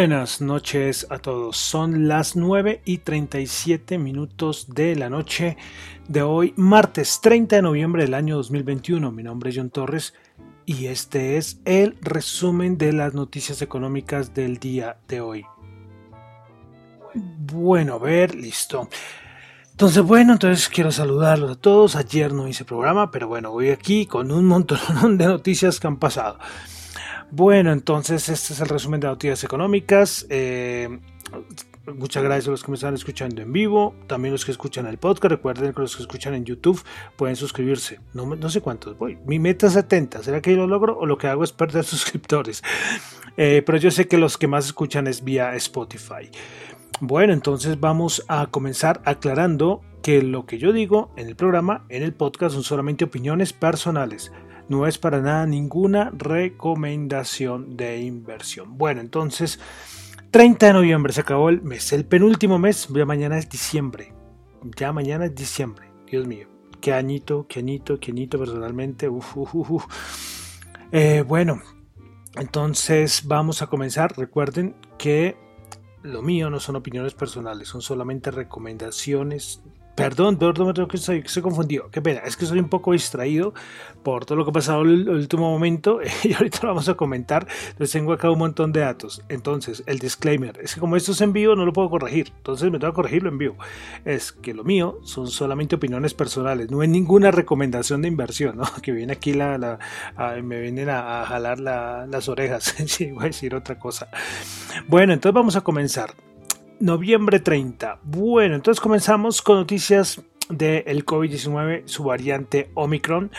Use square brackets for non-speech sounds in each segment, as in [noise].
Buenas noches a todos. Son las 9 y 37 minutos de la noche de hoy, martes 30 de noviembre del año 2021. Mi nombre es John Torres y este es el resumen de las noticias económicas del día de hoy. Bueno, a ver, listo. Entonces, bueno, entonces quiero saludarlos a todos. Ayer no hice programa, pero bueno, voy aquí con un montón [laughs] de noticias que han pasado. Bueno, entonces este es el resumen de noticias económicas. Eh, muchas gracias a los que me están escuchando en vivo, también los que escuchan el podcast. Recuerden que los que escuchan en YouTube pueden suscribirse. No, sé cuántos voy. Mi meta es 70. ¿Será que yo lo logro o lo que hago es perder [laughs] suscriptores? Eh, pero yo sé que los que más escuchan es vía Spotify. Bueno, entonces vamos a comenzar aclarando que lo que yo digo en el programa, en el podcast, son solamente opiniones personales no es para nada ninguna recomendación de inversión. Bueno, entonces, 30 de noviembre se acabó el mes, el penúltimo mes, ya mañana es diciembre. Ya mañana es diciembre, Dios mío. Qué añito, qué añito, qué añito personalmente. Eh, bueno, entonces vamos a comenzar. Recuerden que lo mío no son opiniones personales, son solamente recomendaciones Perdón, perdón, creo que estoy, estoy, confundido. Qué pena, es que soy un poco distraído por todo lo que ha pasado en el último momento [laughs] y ahorita lo vamos a comentar. Les tengo acá un montón de datos. Entonces, el disclaimer es que como esto es en vivo, no lo puedo corregir. Entonces, me tengo que corregirlo en vivo. Es que lo mío son solamente opiniones personales, no es ninguna recomendación de inversión, ¿no? [laughs] Que viene aquí la, la me vienen a, jalar las orejas. [laughs] sí, voy a decir otra cosa. Bueno, entonces vamos a comenzar noviembre 30. Bueno, entonces comenzamos con noticias del COVID-19, su variante Omicron.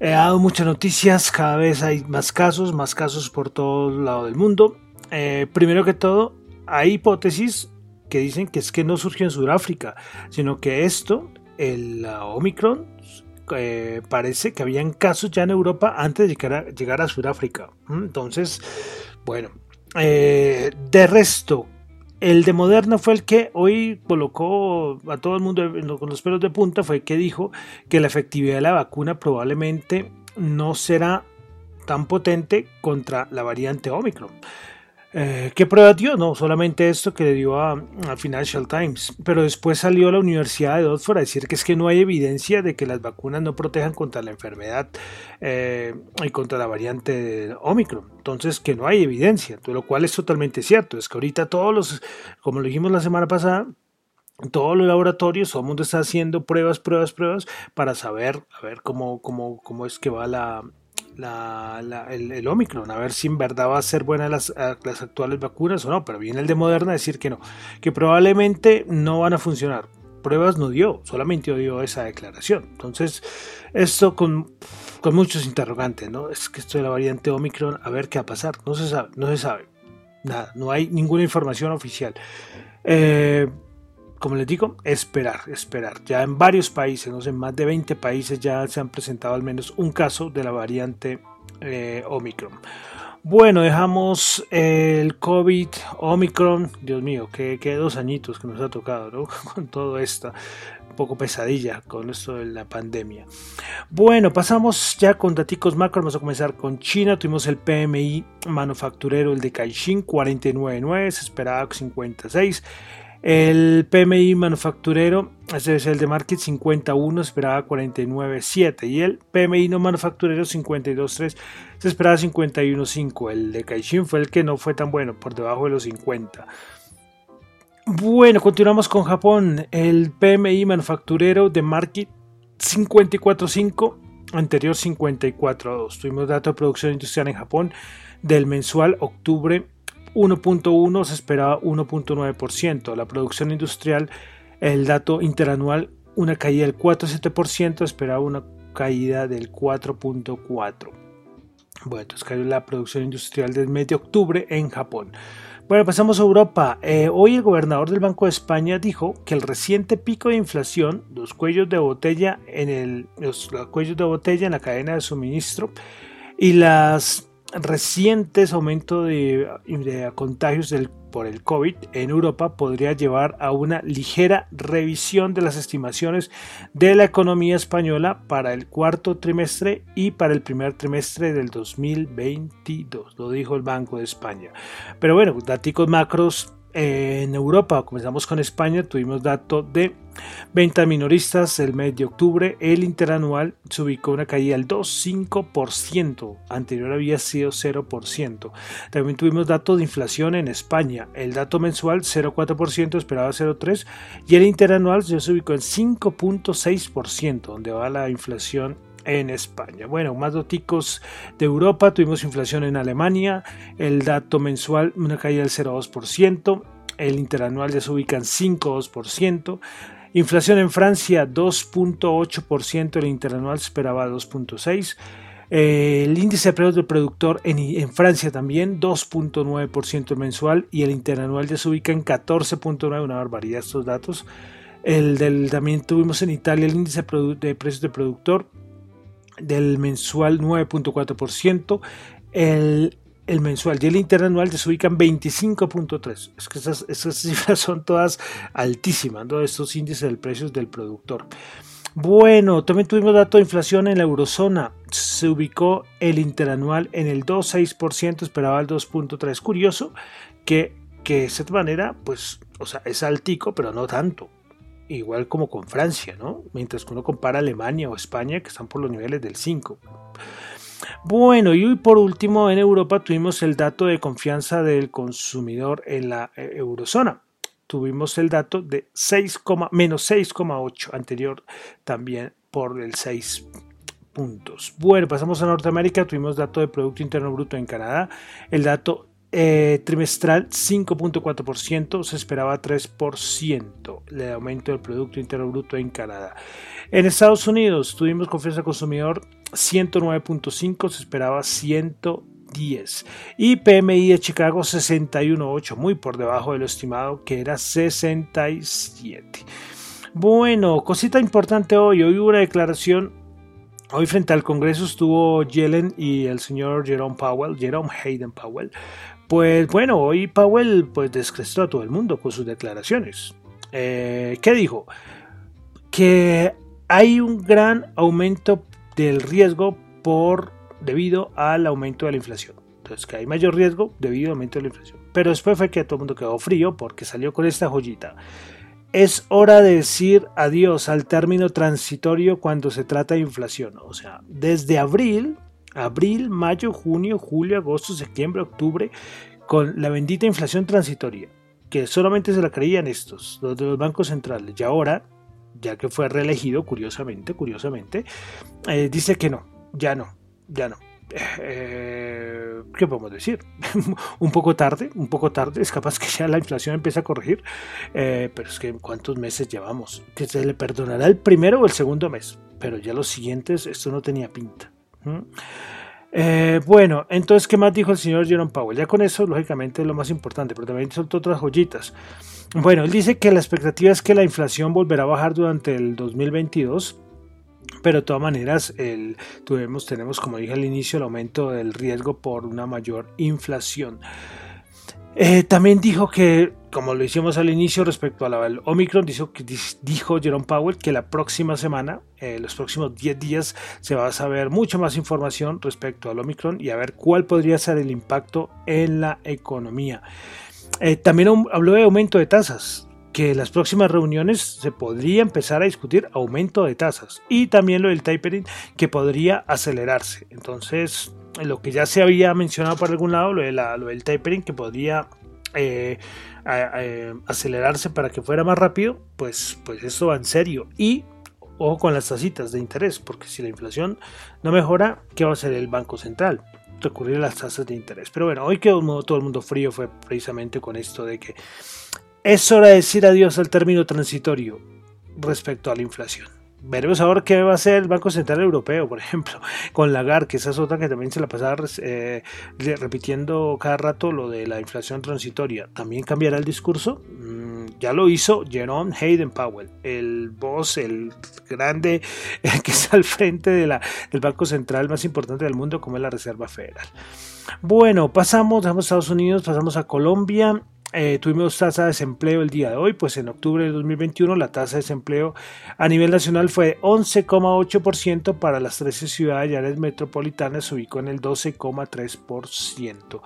He dado muchas noticias, cada vez hay más casos, más casos por todo lado del mundo. Eh, primero que todo, hay hipótesis que dicen que es que no surgió en Sudáfrica, sino que esto, el Omicron, eh, parece que habían casos ya en Europa antes de llegar a, llegar a Sudáfrica. Entonces, bueno, eh, de resto, el de Moderna fue el que hoy colocó a todo el mundo con los pelos de punta, fue el que dijo que la efectividad de la vacuna probablemente no será tan potente contra la variante Omicron. Eh, ¿Qué prueba dio? No, solamente esto que le dio a, Financial Times. Pero después salió la Universidad de Oxford a decir que es que no hay evidencia de que las vacunas no protejan contra la enfermedad eh, y contra la variante Omicron. Entonces, que no hay evidencia, lo cual es totalmente cierto. Es que ahorita todos los, como lo dijimos la semana pasada, todos los laboratorios, todo el mundo está haciendo pruebas, pruebas, pruebas para saber, a ver cómo, cómo, cómo es que va la, la, el, Omicron, a ver si en verdad va a ser buena las, las actuales vacunas o no, pero viene el de Moderna a decir que no, que probablemente no van a funcionar. Pruebas no dio, solamente dio esa declaración. Entonces, esto con, con muchos interrogantes, ¿no? Es que esto de la variante Omicron, a ver qué va a pasar, no se sabe, no se sabe. Nada, no hay ninguna información oficial. Eh, como les digo, esperar, esperar. Ya en varios países, no sé, más de 20 países ya se han presentado al menos un caso de la variante eh, Omicron. Bueno, dejamos el COVID, Omicron, Dios mío, que, dos añitos que nos ha tocado, ¿no? [laughs] Con todo esto, un poco pesadilla con esto de la pandemia. Bueno, pasamos ya con datos macro, vamos a comenzar con China, tuvimos el PMI manufacturero, el de Caixin, 49.9, se esperaba 56, El PMI manufacturero, ese es el de Market 51, esperaba 49.7 y el PMI no manufacturero 52.3, se esperaba 51.5. El de Caixin fue el que no fue tan bueno, por debajo de los 50. Bueno, continuamos con Japón. El PMI manufacturero de Market 54.5, anterior 54.2. Tuvimos dato de producción industrial en Japón del mensual octubre 1.1 se esperaba 1.9%. La producción industrial, el dato interanual, una caída del 4.7%, esperaba una caída del 4.4%. Bueno, entonces cayó la producción industrial del mes de octubre en Japón. Bueno, pasamos a Europa. Eh, hoy el gobernador del Banco de España dijo que el reciente pico de inflación, los cuellos de botella en el, los cuellos de botella en la cadena de suministro y las recientes aumentos de, contagios por el COVID en Europa podría llevar a una ligera revisión de las estimaciones de la economía española para el cuarto trimestre y para el primer trimestre del 2022, lo dijo el Banco de España. Pero bueno, datos macros en Europa, comenzamos con España, tuvimos dato de ventas minoristas el mes de octubre, el interanual se ubicó una caída del 2,5%, anterior había sido 0%. También tuvimos dato de inflación en España, el dato mensual 0,4%, esperaba 0,3% y el interanual se ubicó en 5,6%, donde va la inflación en España. Bueno, más datos de Europa, tuvimos inflación en Alemania, el dato mensual una caída del 0,2%, el interanual ya se ubica en 5,2%, inflación en Francia 2,8%, el interanual esperaba 2,6%, el índice de precios del productor en, Francia también 2.9% mensual. Y el interanual ya se ubica en 14.9%, una barbaridad estos datos. El del, también tuvimos en Italia el índice de precios de productor del mensual 9.4%, el, el mensual y el interanual se ubican 25.3. Es que esas, esas, [laughs] cifras son todas altísimas, todos estos índices de precios del productor. Bueno, también tuvimos dato de inflación en la eurozona. Se ubicó el interanual en el 2.6%, esperaba el 2.3. Curioso que, que de esta manera, pues, o sea, es altico, pero no tanto igual como con Francia, ¿no? Mientras que uno compara Alemania o España, que están por los niveles del 5. Bueno, y por último, en Europa tuvimos el dato de confianza del consumidor en la eh, eurozona. Tuvimos el dato de 6, menos 6,8, anterior también por el 6 puntos. Bueno, pasamos a Norteamérica, tuvimos dato de Producto Interno Bruto en Canadá, el dato eh, trimestral 5.4%, se esperaba 3% el aumento del Producto Interno Bruto en Canadá. En Estados Unidos tuvimos confianza consumidor 109.5, se esperaba 110. Y PMI de Chicago 61.8, muy por debajo de lo estimado que era 67. Bueno, cosita importante hoy, hoy hubo una declaración Hoy frente al Congreso estuvo Yellen y el señor Jerome Powell, Jerome Hayden Powell, pues bueno, hoy Powell pues descrestó a todo el mundo con sus declaraciones. Eh, ¿Qué dijo? Que hay un gran aumento del riesgo por debido al aumento de la inflación. Entonces, que hay mayor riesgo debido al aumento de la inflación. Pero después fue que todo el mundo quedó frío porque salió con esta joyita. Es hora de decir adiós al término transitorio cuando se trata de inflación. O sea, desde abril abril, mayo, junio, julio, agosto, septiembre, octubre, con la bendita inflación transitoria, que solamente se la creían estos, los de los bancos centrales. Y ahora, ya que fue reelegido, curiosamente, curiosamente, eh, dice que no, ya no, ya no. Eh, ¿Qué podemos decir? [laughs] un poco tarde, un poco tarde, es capaz que ya la inflación empiece a corregir, eh, pero es que ¿cuántos meses llevamos? Que se le perdonará el primero o el segundo mes, pero ya los siguientes esto no tenía pinta. Eh, bueno, entonces, ¿qué más dijo el señor Jerome Powell? Ya con eso, lógicamente, es lo más importante, pero también soltó otras joyitas. Bueno, él dice que la expectativa es que la inflación volverá a bajar durante el 2022. Pero de todas maneras, tenemos, como dije al inicio, el aumento del riesgo por una mayor inflación. Eh, también dijo que, como lo hicimos al inicio respecto al Omicron, dijo, dijo Jerome Powell que la próxima semana, eh, los próximos 10 días, se va a saber mucha más información respecto al Omicron y a ver cuál podría ser el impacto en la economía. Eh, también habló de aumento de tasas. que en las próximas reuniones se podría empezar a discutir aumento de tasas y también lo del tapering que podría acelerarse. Entonces, lo que ya se había mencionado por algún lado, lo, de lo del tapering que podría eh, acelerarse para que fuera más rápido, pues, pues eso va en serio. Y ojo con las tasitas de interés, porque si la inflación no mejora, ¿qué va a hacer el Banco Central? recurrir a las tasas de interés. Pero bueno, hoy quedó todo el mundo frío fue precisamente con esto de que es hora de decir adiós al término transitorio respecto a la inflación. Veremos ahora qué va a hacer el Banco Central Europeo, por [laughs] ejemplo, con Lagarde, que esa es otra que también se la pasaba eh, repitiendo cada rato lo de la inflación transitoria. ¿También cambiará el discurso? Mm, ya lo hizo Jerome Hayden Powell, el boss, el grande [laughs] que está al frente de la, del Banco Central más importante del mundo, como es la Reserva Federal. Bueno, pasamos, a Estados Unidos, pasamos a Colombia eh, tuvimos tasa de desempleo el día de hoy, pues en octubre de 2021 la tasa de desempleo a nivel nacional fue 11,8% para las 13 ciudades y áreas metropolitanas, se ubicó en el 12,3%.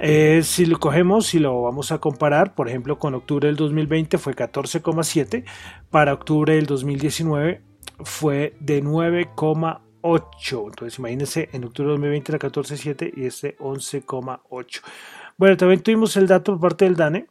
Eh, si lo cogemos, si lo vamos a comparar, por ejemplo, con octubre del 2020 fue 14,7, para octubre del 2019 fue de 9,8. Entonces, imagínense, en octubre del 2020 era 14,7 y este 11,8. Bueno, también tuvimos el dato por parte del DANE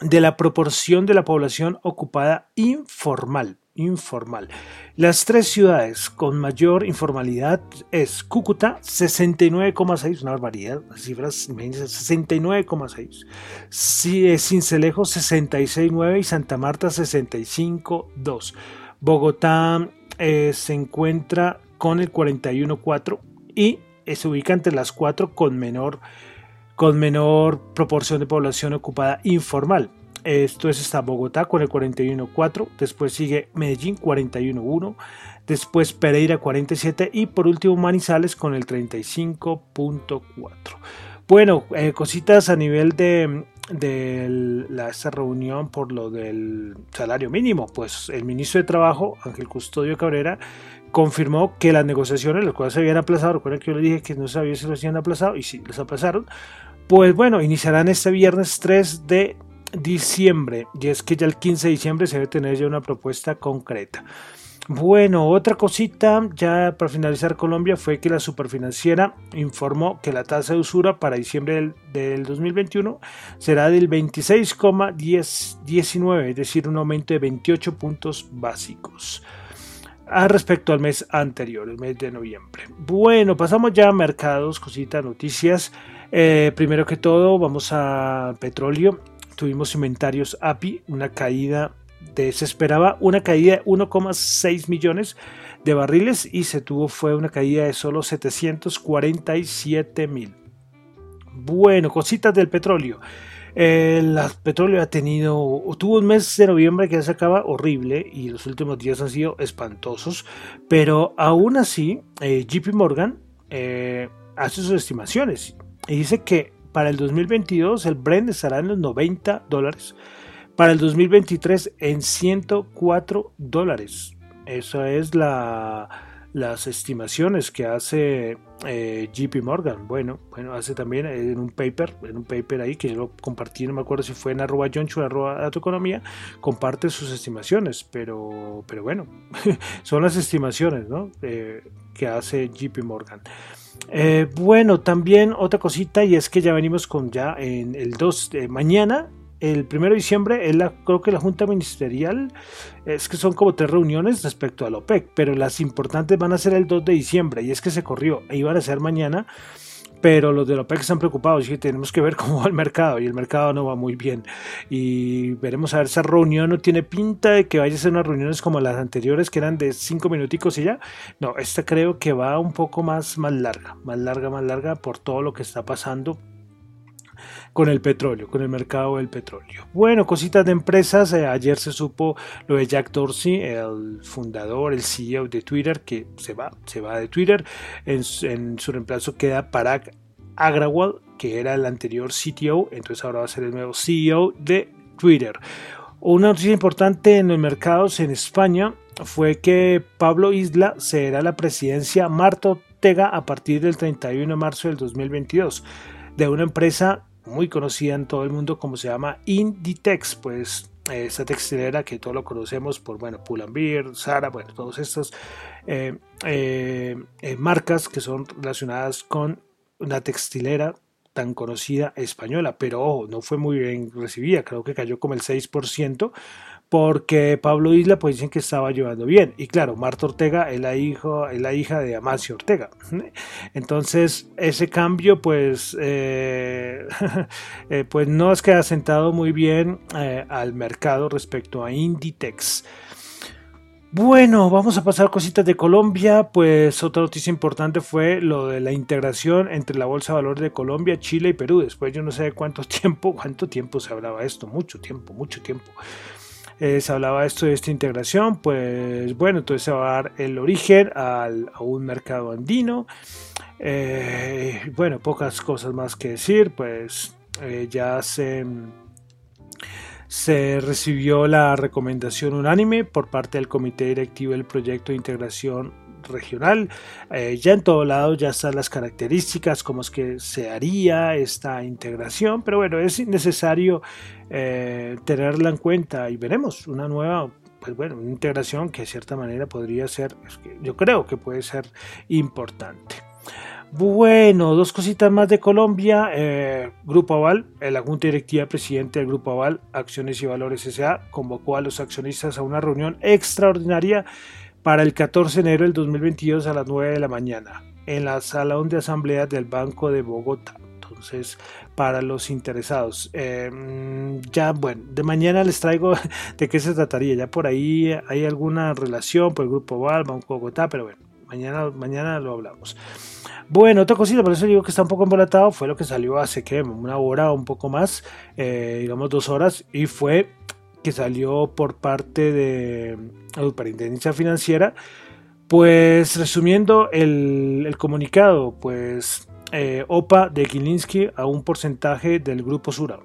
de la proporción de la población ocupada informal. Informal. Las tres ciudades con mayor informalidad es Cúcuta, 69,6, una barbaridad, las cifras, 69,6. Cincelejo, 66,9 y Santa Marta, 65,2. Bogotá eh, se encuentra con el 41,4 y se ubica entre las cuatro con menor con menor proporción de población ocupada informal. Esto es está Bogotá con el 41.4, después sigue Medellín 41.1, después Pereira 47 y por último Manizales con el 35.4. Bueno, eh, cositas a nivel de, de la, esta reunión por lo del salario mínimo, pues el ministro de Trabajo, Ángel Custodio Cabrera, confirmó que las negociaciones, las cuales se habían aplazado, recuerden que yo le dije que no sabía si lo habían aplazado, y sí, las aplazaron, pues bueno, iniciarán este viernes 3 de diciembre. Y es que ya el 15 de diciembre se debe tener ya una propuesta concreta. Bueno, otra cosita ya para finalizar Colombia fue que la superfinanciera informó que la tasa de usura para diciembre del, 2021 será del 26,19, es decir, un aumento de 28 puntos básicos a respecto al mes anterior, el mes de noviembre. Bueno, pasamos ya a mercados, cositas, noticias. Eh, primero que todo, vamos a petróleo. Tuvimos inventarios API, una caída de, se esperaba una caída de 1,6 millones de barriles y se tuvo fue una caída de solo 747 mil. Bueno, cositas del petróleo. El petróleo ha tenido, tuvo un mes de noviembre que se acaba horrible y los últimos días han sido espantosos, pero aún así eh, JP Morgan eh, hace sus estimaciones y dice que para el 2022 el Brent estará en los 90 dólares. Para el 2023 en 104 dólares. Eso es la, las estimaciones que hace eh, JP Morgan. Bueno, bueno, hace también en un paper, en un paper ahí que yo lo compartí, no me acuerdo si fue en arroba Jonchu, arroba Dato Economía, comparte sus estimaciones, pero, pero bueno, [laughs] son las estimaciones ¿no? Eh, que hace JP Morgan. Eh, bueno, también otra cosita y es que ya venimos con ya en el 2 de mañana, el 1 de diciembre, la, creo que la Junta Ministerial, es que son como tres reuniones respecto al OPEC, pero las importantes van a ser el 2 de diciembre y es que se corrió, e iban a ser mañana pero los de la OPEC están preocupados. Y tenemos que ver cómo va el mercado y el mercado no va muy bien. Y veremos a ver esa reunión no tiene pinta de que vaya a ser unas reuniones como las anteriores que eran de cinco minuticos y ya. No esta creo que va un poco más más larga más larga más larga por todo lo que está pasando con el petróleo, con el mercado del petróleo. Bueno, cositas de empresas. Eh, ayer se supo lo de Jack Dorsey, el fundador, el CEO de Twitter, que se va, se va de Twitter. En, su reemplazo queda Parag Agrawal, que era el anterior CTO, entonces ahora va a ser el nuevo CEO de Twitter. Una noticia importante en los mercados en España fue que Pablo Isla será la presidencia Marta Ortega a partir del 31 de marzo del 2022 de una empresa muy conocida en todo el mundo como se llama Inditex, pues esta textilera que todos lo conocemos por, bueno, Pull&Bear, Zara, bueno, todos estos eh, eh, marcas que son relacionadas con una textilera tan conocida española, pero no fue muy bien recibida, creo que cayó como el 6%, porque Pablo Isla pues dicen que estaba llevando bien. Y claro, Marta Ortega es la, hijo, es la hija de Amancio Ortega. [laughs] Entonces ese cambio pues, eh, [laughs] eh, pues no es que ha sentado muy bien eh, al mercado respecto a Inditex. Bueno, vamos a pasar cositas de Colombia. Pues otra noticia importante fue lo de la integración entre la Bolsa de Valores de Colombia, Chile y Perú. Después yo no sé cuánto [laughs] tiempo, cuánto tiempo se hablaba esto, mucho tiempo, mucho tiempo. Eh, se hablaba esto de esta integración, pues bueno, entonces se va a dar el origen a un mercado andino. Eh, bueno, pocas cosas más que decir, pues eh, ya se, se recibió la recomendación unánime por parte del comité directivo del proyecto de integración regional. Eh, ya en todo lado ya están las características, cómo es que se haría esta integración, pero bueno, es necesario eh, tenerla en cuenta y veremos una nueva pues bueno, una integración que de cierta manera podría ser, yo creo que puede ser importante. Bueno, dos cositas más de Colombia. Eh, Grupo Aval, la Junta Directiva Presidente del Grupo Aval, Acciones y Valores S.A., convocó a los accionistas a una reunión extraordinaria para el 14 de enero del 2022 a las 9 de la mañana en la salón de asamblea del Banco de Bogotá. Entonces, para los interesados, em, ya bueno, de mañana les traigo [laughs] de qué se trataría. Ya por ahí hay alguna relación por el Grupo Val, Banco Bogotá, pero bueno, mañana, mañana lo hablamos. Bueno, otra cosita, por eso digo que está un poco embolatado, fue lo que salió hace que una hora o un poco más, eh, digamos dos horas, y fue que salió por parte de la Superintendencia Financiera. Pues resumiendo el, comunicado, pues eh, OPA de Gilinski a un porcentaje del grupo Sura.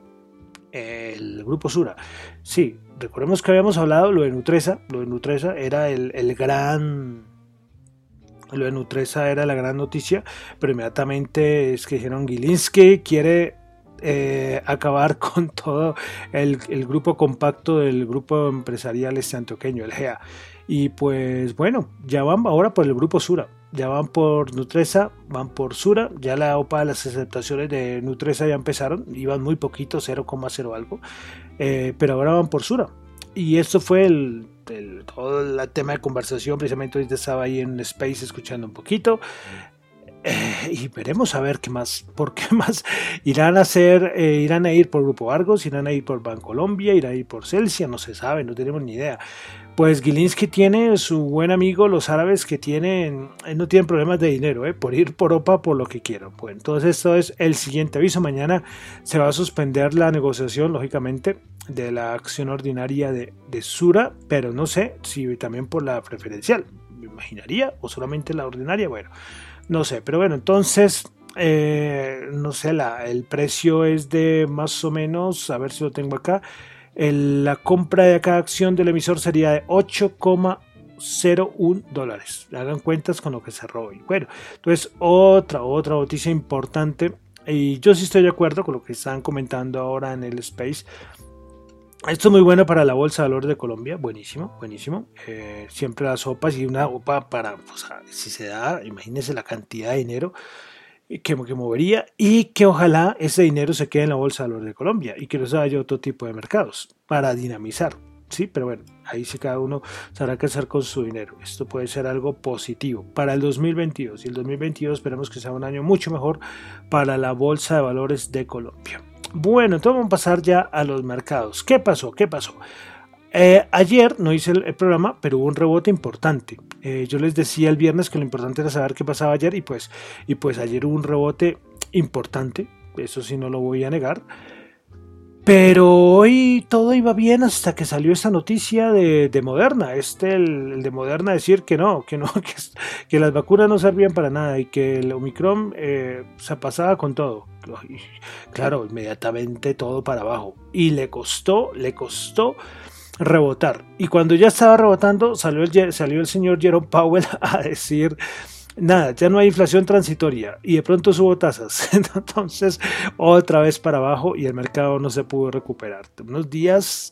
El grupo Sura. Sí, recordemos que habíamos hablado lo de Nutresa. Lo de Nutresa era el, el gran lo de Nutresa era la gran noticia, pero inmediatamente es que dijeron Gilinski quiere eh, acabar [laughs] con todo el, grupo compacto del grupo empresarial este antioqueño, el GEA. Y pues bueno, ya van ahora por el grupo Sura, ya van por Nutresa, van por Sura, ya la OPA las aceptaciones de Nutresa ya empezaron, iban muy poquito, 0,0 algo, eh, pero ahora van por Sura. Y esto fue el, todo el tema de conversación, precisamente hoy estaba ahí en Space escuchando un poquito. Eh, y veremos a ver qué más, por qué [laughs] más irán a hacer, eh, irán a ir por Grupo Argos, irán a ir por Bancolombia, irán a ir por Celsia, no se sabe, no tenemos ni idea. Pues Gilinski tiene su buen amigo, los árabes que tienen, eh, no tienen problemas de dinero, por ir por OPA por lo que quieran. Pues entonces esto es el siguiente aviso. Mañana se va a suspender la negociación, lógicamente, de la acción ordinaria de, de Sura, pero no sé si también por la preferencial, me imaginaría, o solamente la ordinaria, bueno. No sé, pero bueno, entonces, eh, no sé, la, el precio es de más o menos, a ver si lo tengo acá, la compra de cada acción del emisor sería de 8,01 dólares. Hagan cuentas con lo que cerró hoy. Bueno, entonces otra, otra noticia importante. Y yo sí estoy de acuerdo con lo que están comentando ahora en el Space esto es muy bueno para la Bolsa de Valores de Colombia, buenísimo, buenísimo. Eh, siempre las sopas y una OPA para, o sea, si se da, imagínense la cantidad de dinero que, que movería y que ojalá ese dinero se quede en la Bolsa de Valores de Colombia y que no se vaya a otro tipo de mercados para dinamizar. Sí, pero bueno, ahí sí cada uno sabrá qué hacer con su dinero. Esto puede ser algo positivo para el 2022 y el 2022 esperemos que sea un año mucho mejor para la Bolsa de Valores de Colombia. Bueno, entonces vamos a pasar ya a los mercados. ¿Qué pasó? ¿Qué pasó? Eh, ayer no hice el, programa, pero hubo un rebote importante. Eh, yo les decía el viernes que lo importante era saber qué pasaba ayer y pues, y pues ayer hubo un rebote importante. Eso sí no lo voy a negar. Pero hoy todo iba bien hasta que salió esta noticia de, Moderna. Este, el, de Moderna decir que no, que no, [laughs] que, las vacunas no servían para nada y que el Omicron eh, se pasaba con todo. claro, inmediatamente todo para abajo. Y le costó, le costó rebotar. Y cuando ya estaba rebotando, salió el, salió el señor Jerome Powell [laughs] a decir nada, ya no hay inflación transitoria y de pronto subo tasas. [laughs] Entonces, otra vez para abajo y el mercado no se pudo recuperar. Unos días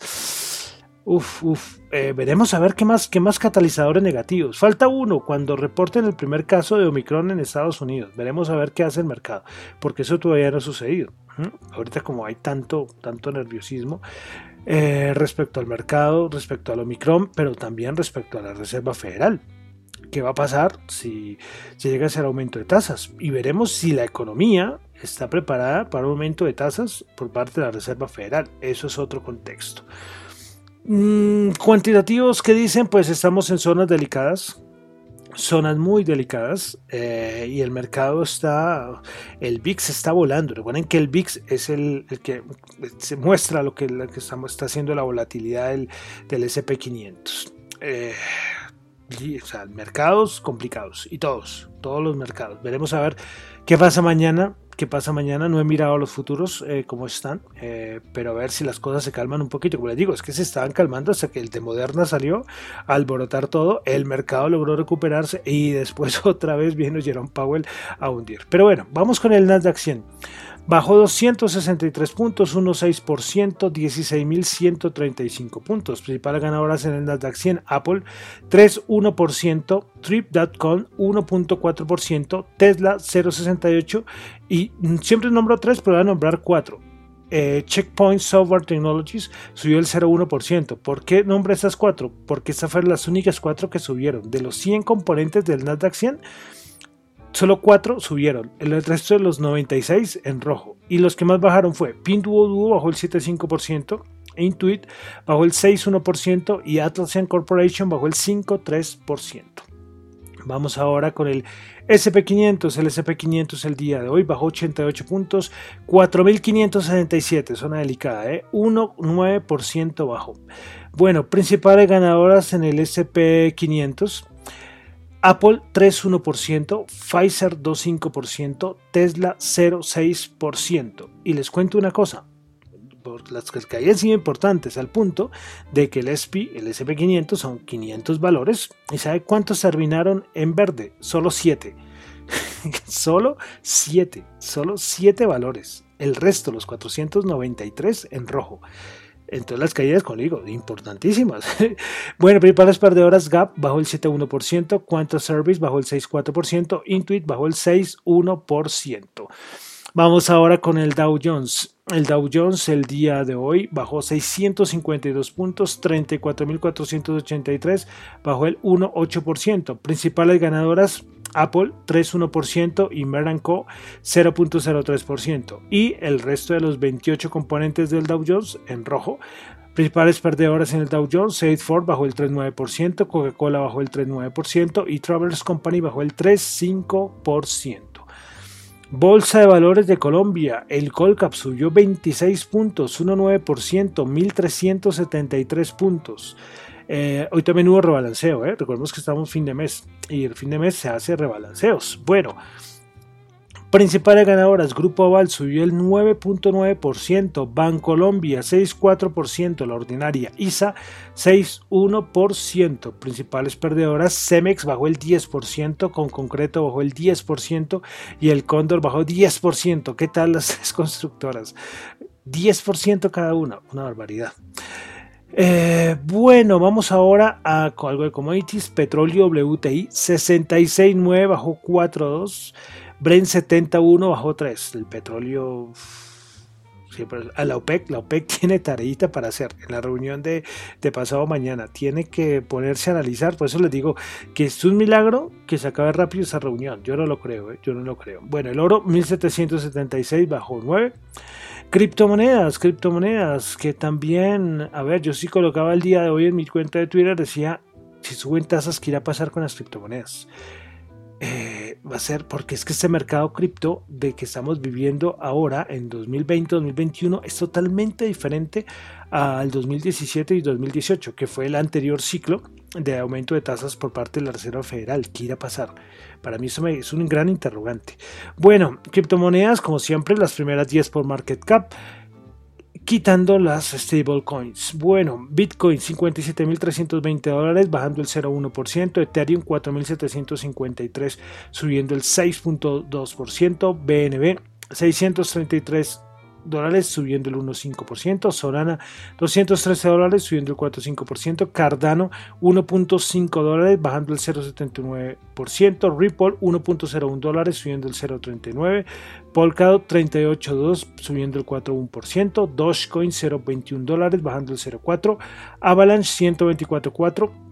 Uf, uf, eh, veremos a ver qué más, qué más catalizadores negativos. Falta uno cuando reporten el primer caso de Omicron en Estados Unidos. Veremos a ver qué hace el mercado, porque eso todavía no ha sucedido. Ahorita como hay tanto, tanto nerviosismo eh, respecto al mercado, respecto al Omicron, pero también respecto a la Reserva Federal. ¿Qué va a pasar si, si llega a ser aumento de tasas? Y veremos si la economía está preparada para un aumento de tasas por parte de la Reserva Federal. Eso es otro contexto. Mm, cuantitativos que dicen, pues estamos en zonas delicadas, zonas muy delicadas eh, y el mercado está, el VIX está volando. Recuerden que el VIX es el, que se muestra lo que, estamos, está haciendo la volatilidad del, del SP500. Eh, o sea, mercados complicados y todos, todos los mercados. Veremos a ver qué pasa mañana qué pasa mañana. No he mirado los futuros eh, cómo están, eh, pero a ver si las cosas se calman un poquito. Como les digo, es que se estaban calmando hasta que el de Moderna salió a alborotar todo. El mercado logró recuperarse y después [laughs] otra vez vino Jerome Powell a hundir. Pero bueno, vamos con el Nasdaq 100. Bajó 263 puntos, 1,6%, 16.135 puntos. Principales ganadoras en el Nasdaq 100, Apple 3,1%, Trip.com 1.4%, Tesla 0,68% y siempre nombro 3, pero voy a nombrar 4. Eh, Checkpoint Software Technologies subió el 0,1%. ¿Por qué nombro esas 4? Porque esas fueron las únicas 4 que subieron. De los 100 componentes del Nasdaq 100, solo 4 subieron, el resto de los 96 en rojo. Y los que más bajaron fue Pinduoduo bajó el 7,5%, Intuit bajó el 6,1% y Atlassian Corporation bajó el 5,3%. Vamos ahora con el SP500. El SP500 el día de hoy bajó 88 puntos, 4.577, zona delicada, ¿eh? 1,9% bajo. Bueno, principales ganadoras en el SP500. Apple 3,1%, Pfizer 2,5%, Tesla 0,6%. Y les cuento una cosa, por las que caían sido importantes al punto de que el SP, el SP500 son 500 valores y ¿sabe cuántos terminaron en verde? Solo 7. [laughs] solo 7, solo 7 valores. El resto, los 493 en rojo. Entonces las caídas, conmigo, importantísimas. [laughs] bueno, principales perdedoras, Gap bajó el 7,1%, Quanta Service bajó el 6,4%, Intuit bajó el 6,1%. Vamos ahora con el Dow Jones. El Dow Jones el día de hoy bajó 652 puntos, 34.483, bajó el 1,8%. Principales ganadoras, Apple 3,1% y Merck Co 0.03%. Y el resto de los 28 componentes del Dow Jones en rojo. Principales perdedoras en el Dow Jones, Salesforce bajó el 3,9%, Coca-Cola bajó el 3,9% y Travelers Company bajó el 3,5%. Bolsa de Valores de Colombia, el Colcap subió 26 puntos, 1,9%, 1.373 puntos. Eh, hoy también hubo rebalanceo, ¿eh? recordemos que estamos fin de mes y el fin de mes se hace rebalanceos. Bueno, Principales ganadoras, Grupo Aval subió el 9.9%, Bancolombia 6.4%, la ordinaria ISA 6.1%, principales perdedoras, Cemex bajó el 10%, con concreto bajó el 10% y el Cóndor bajó 10%. ¿Qué tal las [laughs] tres constructoras? 10% cada una, una barbaridad. Eh, bueno, vamos ahora a algo de commodities. Petróleo WTI 66.9 bajó 4.2. Brent 71 bajó 3. El petróleo. Siempre, a la OPEC, la OPEC [laughs] tiene tareita para hacer en la reunión de, pasado mañana. Tiene que ponerse a analizar. Por eso les digo que es un milagro que se acabe rápido esa reunión. Yo no lo creo, ¿eh? yo no lo creo. Bueno, el oro 1776 bajó 9. Criptomonedas, criptomonedas, que también, a ver, yo sí colocaba el día de hoy en mi cuenta de Twitter, decía, si suben tasas, ¿qué irá a pasar con las criptomonedas? Eh, va a ser porque es que este mercado cripto de que estamos viviendo ahora en 2020-2021 es totalmente diferente al 2017 y 2018, que fue el anterior ciclo de aumento de tasas por parte de la Reserva Federal. ¿Qué irá a pasar? Para mí eso es un gran interrogante. Bueno, criptomonedas, como siempre, las primeras 10 por market cap quitando las stablecoins. Bueno, Bitcoin 57.320 dólares, bajando el 0,1%, Ethereum 4.753, subiendo el 6.2%, BNB 633 dólares subiendo el 1.5%, Solana 213 dólares subiendo el 4.5%, Cardano 1.5 dólares bajando el 0.79%, Ripple 1.01 dólares subiendo el 0.39%, Polkadot 38.2 subiendo el 4.1%, Dogecoin 0.21 dólares bajando el 0.4%, Avalanche 124.4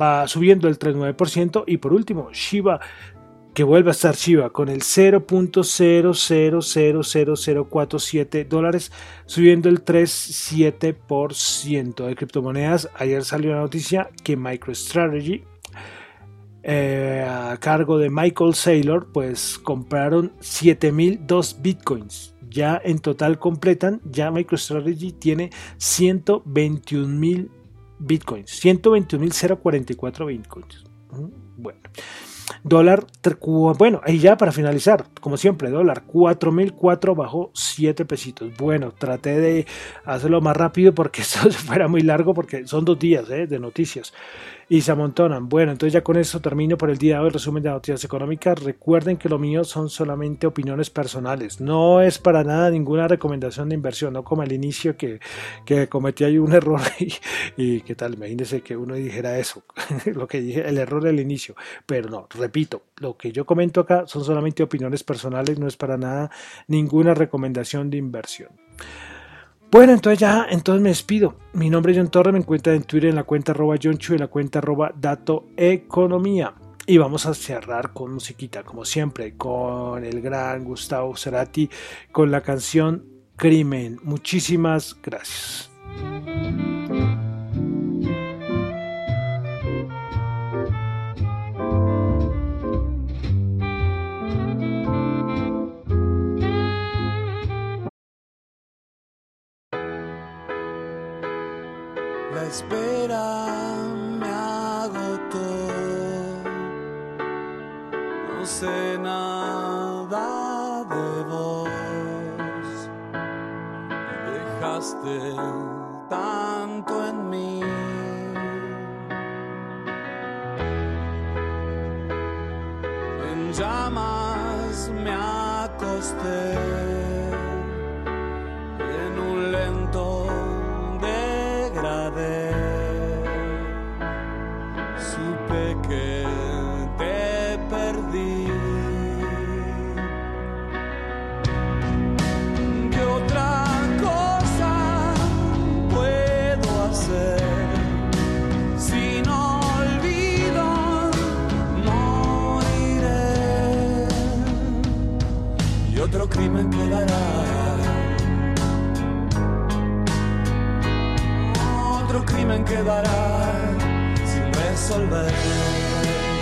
va subiendo el 3.9% y por último Shiba que vuelve a estar Shiba con el 0.0000047 dólares, subiendo el 3.7% de criptomonedas. Ayer salió la noticia que MicroStrategy, eh, a cargo de Michael Saylor, pues compraron 7.002 bitcoins. Ya en total completan, ya MicroStrategy tiene 121.000 bitcoins, 121.044 bitcoins. Bueno. Dólar, bueno, ahí ya para finalizar, como siempre, dólar 4004 bajó 7 pesitos. Bueno, traté de hacerlo más rápido porque [laughs] esto fuera muy largo porque son dos días ¿eh? de noticias y se amontonan. Bueno, entonces ya con eso termino por el día de hoy el resumen de noticias económicas. Recuerden que lo mío son solamente opiniones personales. No es para nada ninguna recomendación de inversión, no como al inicio que, que cometí ahí un error [laughs] y, qué tal, imagínense que uno dijera eso, [laughs] lo que dije, el error del inicio. Pero no, repito, lo que yo comento acá son solamente opiniones personales, no es para nada ninguna recomendación de inversión. Bueno, entonces ya, entonces me despido. Mi nombre es John Torre, me encuentran en Twitter en la cuenta arroba John Chu, en la cuenta arroba Dato Economía. Y vamos a cerrar con musiquita, como siempre, con el gran Gustavo Cerati, con la canción Crimen. Muchísimas gracias. Espera me agotó. No sé nada de vos. Dejaste tanto en mí. En llamas me acosté.